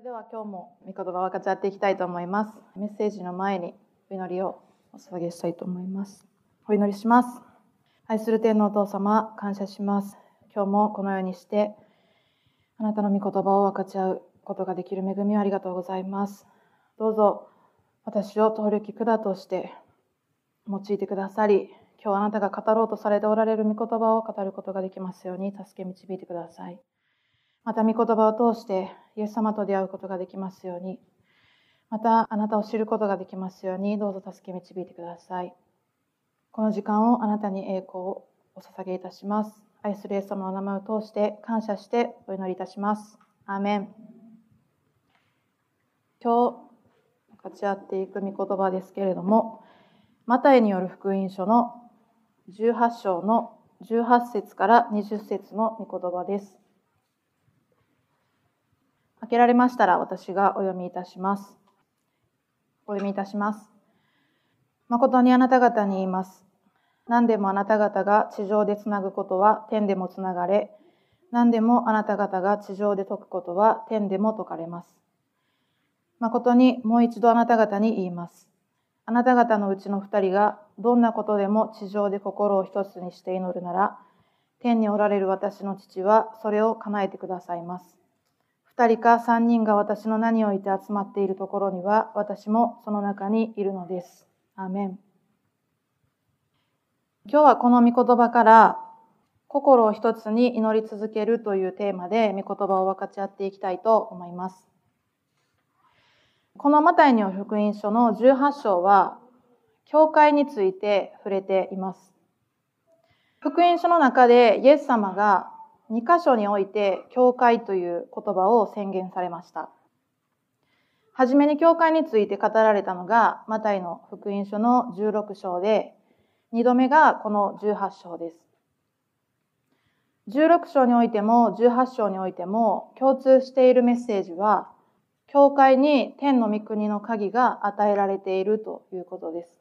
れでは今日も御言葉を分かち合っていきたいと思います。メッセージの前にお祈りをお捧げしたいと思います。お祈りします。愛する天のお父様、感謝します。今日もこのようにして、あなたの御言葉を分かち合うことができる恵みをありがとうございます。どうぞ私を通る木管として用いてくださり、今日あなたが語ろうとされておられる御言葉を語ることができますように助け導いてください。また御言葉を通してイエス様と出会うことができますように、またあなたを知ることができますように、どうぞ助け導いてください。この時間をあなたに栄光をお捧げいたします。愛するイエス様の名前を通して感謝してお祈りいたします。アーメン。今日、勝ち合っていく御言葉ですけれども、マタイによる福音書の18章の18節から20節の御言葉です。けられましたら私がお読みいたします。お読みいたします。誠にあなた方に言います。何でもあなた方が地上でつなぐことは天でもつながれ、何でもあなた方が地上で解くことは天でも解かれます。誠にもう一度あなた方に言います。あなた方のうちの二人がどんなことでも地上で心を一つにして祈るなら、天におられる私の父はそれを叶えてくださいます。二人か三人が私の名において集まっているところには、私もその中にいるのです。アーメン。今日はこの御言葉から、心を一つに祈り続けるというテーマで御言葉を分かち合っていきたいと思います。このマタイによる福音書の18章は、教会について触れています。福音書の中でイエス様が2箇所において教会という言葉を宣言されました。はじめに教会について語られたのが、マタイの福音書の16章で、2度目がこの18章です。16章においても18章においても共通しているメッセージは、教会に天の御国の鍵が与えられているということです。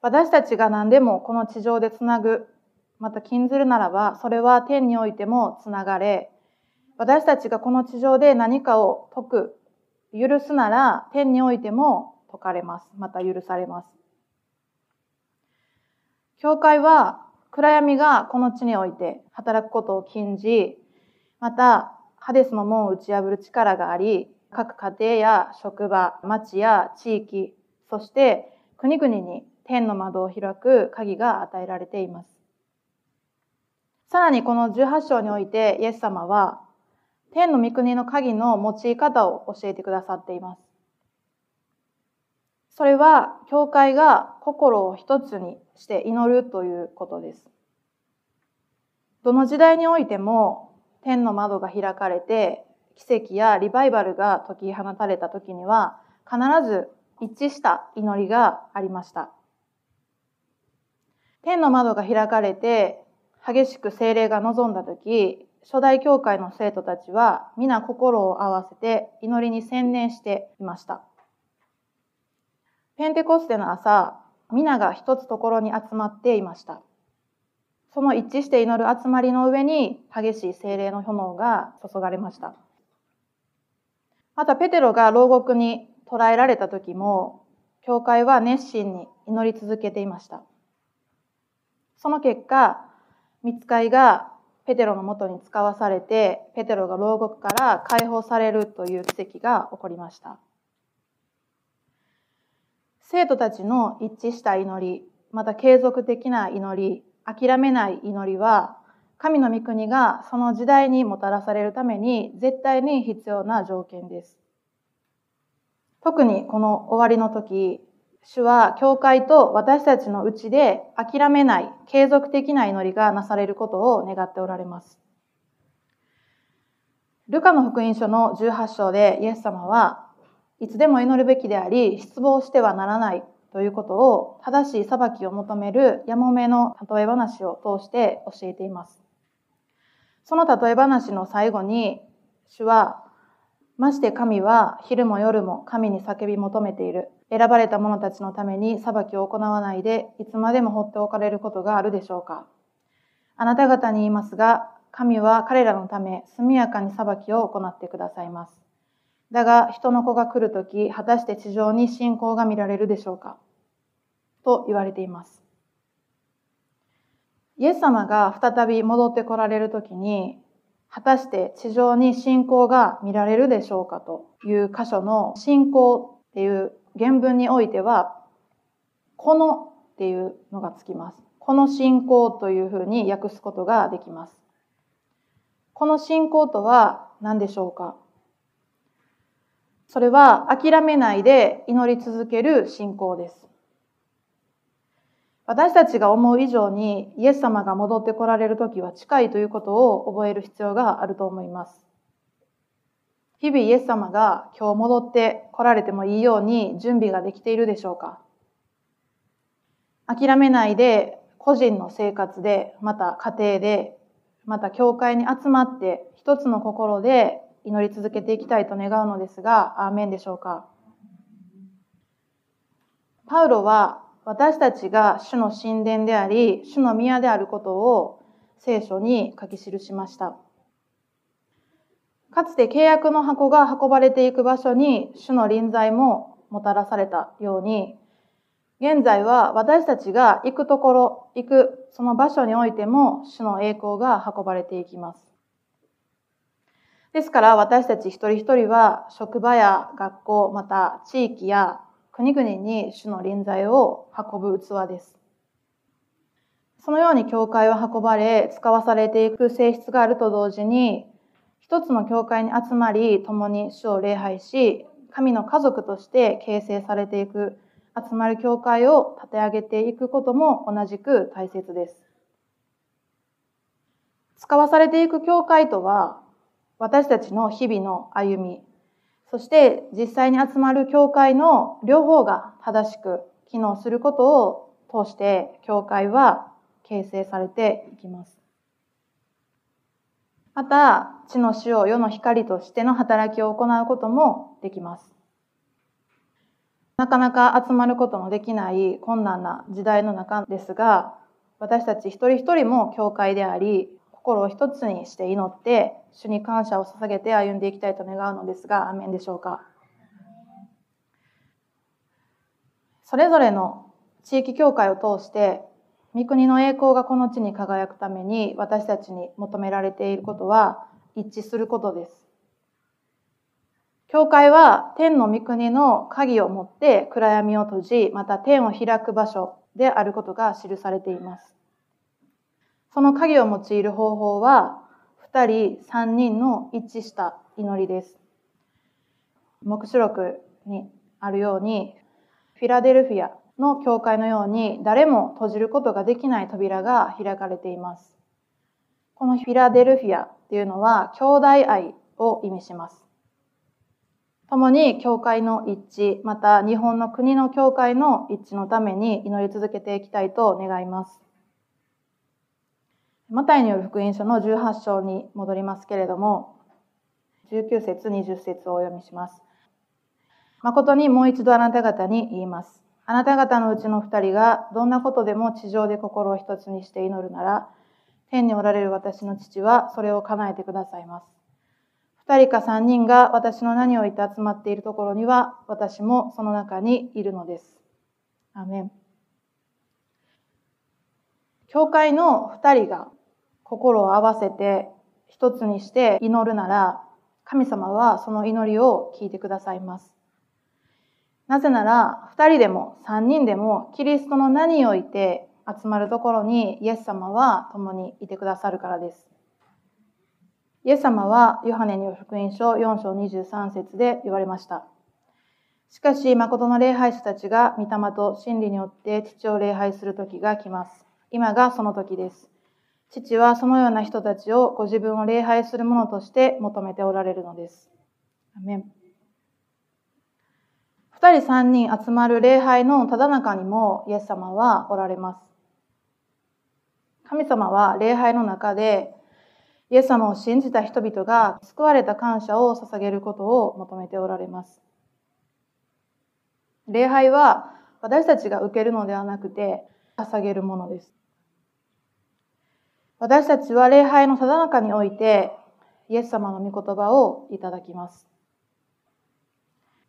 私たちが何でもこの地上でつなぐまた禁ずるならば、それは天においてもつながれ、私たちがこの地上で何かを解く、許すなら、天においても解かれます。また許されます。教会は暗闇がこの地において働くことを禁じ、またハデスの門を打ち破る力があり、各家庭や職場、町や地域、そして国々に天の窓を開く鍵が与えられています。さらにこの18章においてイエス様は天の御国の鍵の用い方を教えてくださっています。それは教会が心を一つにして祈るということです。どの時代においても天の窓が開かれて奇跡やリバイバルが解き放たれた時には必ず一致した祈りがありました。天の窓が開かれて激しく精霊が望んだ時、初代教会の生徒たちは皆心を合わせて祈りに専念していました。ペンテコステの朝、皆が一つところに集まっていました。その一致して祈る集まりの上に激しい精霊の炎が注がれました。またペテロが牢獄に捕らえられた時も、教会は熱心に祈り続けていました。その結果、見つかいがペテロのもとに使わされて、ペテロが牢獄から解放されるという奇跡が起こりました。生徒たちの一致した祈り、また継続的な祈り、諦めない祈りは、神の御国がその時代にもたらされるために絶対に必要な条件です。特にこの終わりの時、主は教会と私たちのうちで諦めない継続的な祈りがなされることを願っておられます。ルカの福音書の18章でイエス様はいつでも祈るべきであり失望してはならないということを正しい裁きを求めるやもめの例え話を通して教えています。その例え話の最後に主はまして神は昼も夜も神に叫び求めている。選ばれた者たちのために裁きを行わないで、いつまでも放っておかれることがあるでしょうか。あなた方に言いますが、神は彼らのため速やかに裁きを行ってくださいます。だが人の子が来るとき、果たして地上に信仰が見られるでしょうかと言われています。イエス様が再び戻って来られるときに、果たして地上に信仰が見られるでしょうかという箇所の信仰っていう原文においては、このっていうのがつきます。この信仰というふうに訳すことができます。この信仰とは何でしょうか？それは諦めないで祈り続ける信仰です。私たちが思う以上にイエス様が戻って来られる時は近いということを覚える必要があると思います。日々イエス様が今日戻って来られてもいいように準備ができているでしょうか諦めないで個人の生活で、また家庭で、また教会に集まって一つの心で祈り続けていきたいと願うのですが、アーメンでしょうかパウロは私たちが主の神殿であり、主の宮であることを聖書に書き記しました。かつて契約の箱が運ばれていく場所に主の臨在ももたらされたように、現在は私たちが行くところ、行くその場所においても主の栄光が運ばれていきます。ですから私たち一人一人は職場や学校、また地域や国々に主の臨在を運ぶ器です。そのように教会は運ばれ、使わされていく性質があると同時に、一つの教会に集まり、共に主を礼拝し、神の家族として形成されていく、集まる教会を立て上げていくことも同じく大切です。使わされていく教会とは、私たちの日々の歩み、そして実際に集まる教会の両方が正しく機能することを通して教会は形成されていきます。また、地の死を世の光としての働きを行うこともできます。なかなか集まることのできない困難な時代の中ですが、私たち一人一人も教会であり、心を一つにして祈って、主に感謝を捧げて歩んでいきたいと願うのですが、アメンでしょうか。それぞれの地域教会を通して、御国の栄光がこの地に輝くために私たちに求められていることは一致することです。教会は天の御国の鍵を持って暗闇を閉じ、また天を開く場所であることが記されています。その鍵を用いる方法は、二人、三人の一致した祈りです。目視録にあるように、フィラデルフィアの教会のように誰も閉じることができない扉が開かれています。このフィラデルフィアっていうのは兄弟愛を意味します。共に教会の一致、また日本の国の教会の一致のために祈り続けていきたいと願います。マタイによる福音書の18章に戻りますけれども、19節、20節をお読みします。誠にもう一度あなた方に言います。あなた方のうちの二人がどんなことでも地上で心を一つにして祈るなら、天におられる私の父はそれを叶えてくださいます。二人か三人が私の何を言って集まっているところには、私もその中にいるのです。アメン。教会の二人が心を合わせて一つにして祈るなら、神様はその祈りを聞いてくださいます。なぜなら、二人でも三人でもキリストの何をいて集まるところにイエス様は共にいてくださるからです。イエス様はヨハネによる福音書4章23節で言われました。しかし、誠の礼拝者たちが御霊と真理によって父を礼拝する時が来ます。今がその時です。父はそのような人たちをご自分を礼拝するものとして求めておられるのです。アメン二人三人集まる礼拝のただ中にもイエス様はおられます。神様は礼拝の中でイエス様を信じた人々が救われた感謝を捧げることを求めておられます。礼拝は私たちが受けるのではなくて捧げるものです。私たちは礼拝のただ中において、イエス様の御言葉をいただきます。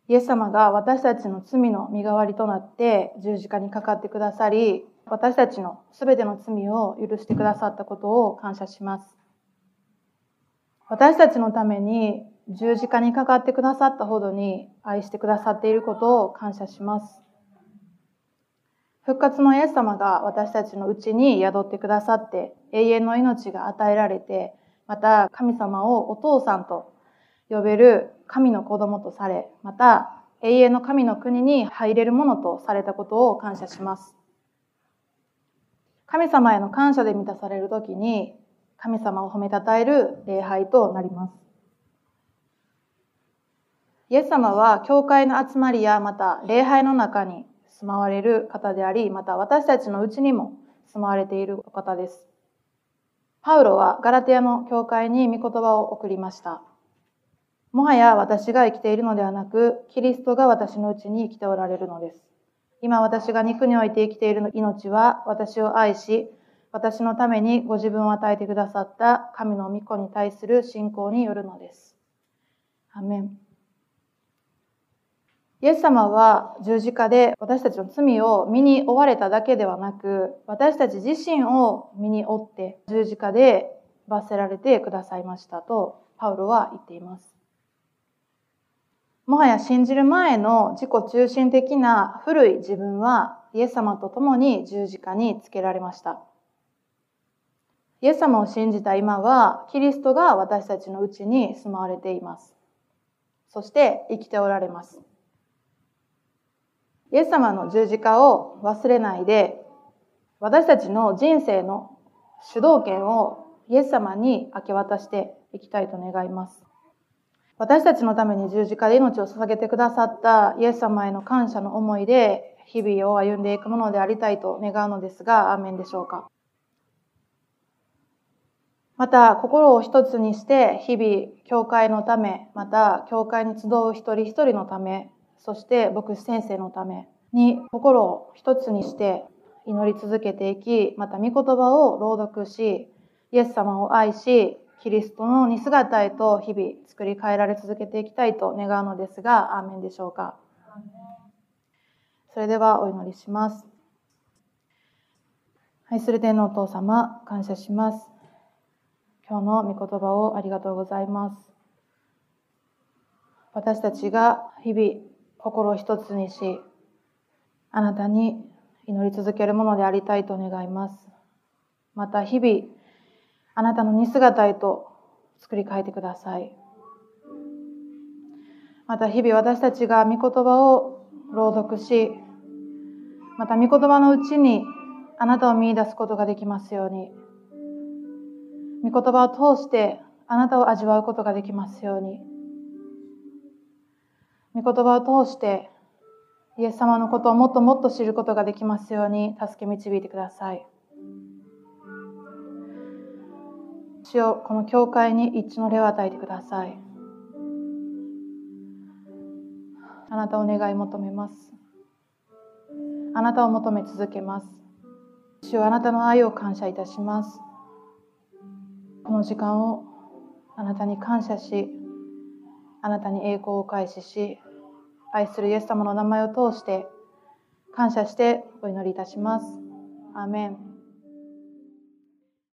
イエス様が私たちの罪の身代わりとなって十字架にかかってくださり、私たちのすべての罪を許してくださったことを感謝します。私たちのために十字架にかかってくださったほどに愛してくださっていることを感謝します。復活のイエス様が私たちのうちに宿ってくださって永遠の命が与えられて、また神様をお父さんと呼べる神の子供とされ、また永遠の神の国に入れるものとされたことを感謝します。神様への感謝で満たされるときに、神様を褒めたたえる礼拝となります。イエス様は教会の集まりやまた礼拝の中に住まわれる方であり、また私たちのうちにも住まわれているお方です。パウロはガラテヤの教会に御言葉を送りました。もはや私が生きているのではなく、キリストが私のうちに生きておられるのです。今私が肉において生きている命は私を愛し、私のためにご自分を与えてくださった神の御子に対する信仰によるのです。アメン。イエス様は十字架で私たちの罪を身に追われただけではなく、私たち自身を身に追って十字架で罰せられてくださいましたと、パウロは言っています。もはや信じる前の自己中心的な古い自分はイエス様と共に十字架につけられました。イエス様を信じた今は、キリストが私たちのうちに住まわれています。そして生きておられます。イエス様の十字架を忘れないで、私たちの人生の主導権をイエス様に明け渡していきたいと願います。私たちのために十字架で命を捧げてくださったイエス様への感謝の思いで日々を歩んでいくものでありたいと願うのですが、アーメンでしょうか。また、心を一つにして、日々、教会のため、また、教会に集う一人一人のため、そして牧師先生のために、心を一つにして祈り続けていき、また、御言葉を朗読し、イエス様を愛し、キリストの似姿へと日々作り変えられ続けていきたいと願うのですが、アーメンでしょうか。それではお祈りします。愛する天のお父様、感謝します。今日の御言葉をありがとうございます。私たちが日々心を一つにし、あなたに祈り続けるものでありたいと願います。また日々あなたの似姿へと作り変えてください。また日々私たちが御言葉を朗読し、また御言葉のうちにあなたを見出すことができますように、御言葉を通してあなたを味わうことができますように、御言葉を通してイエス様のことをもっともっと知ることができますように助け導いてください。主よこの教会に一致の礼を与えてください。あなたを願い求めます。あなたを求め続けます。主よあなたの愛を感謝いたします。この時間をあなたに感謝し、あなたに栄光を返しし、愛するイエス様の名前を通して感謝してお祈りいたします。アーメン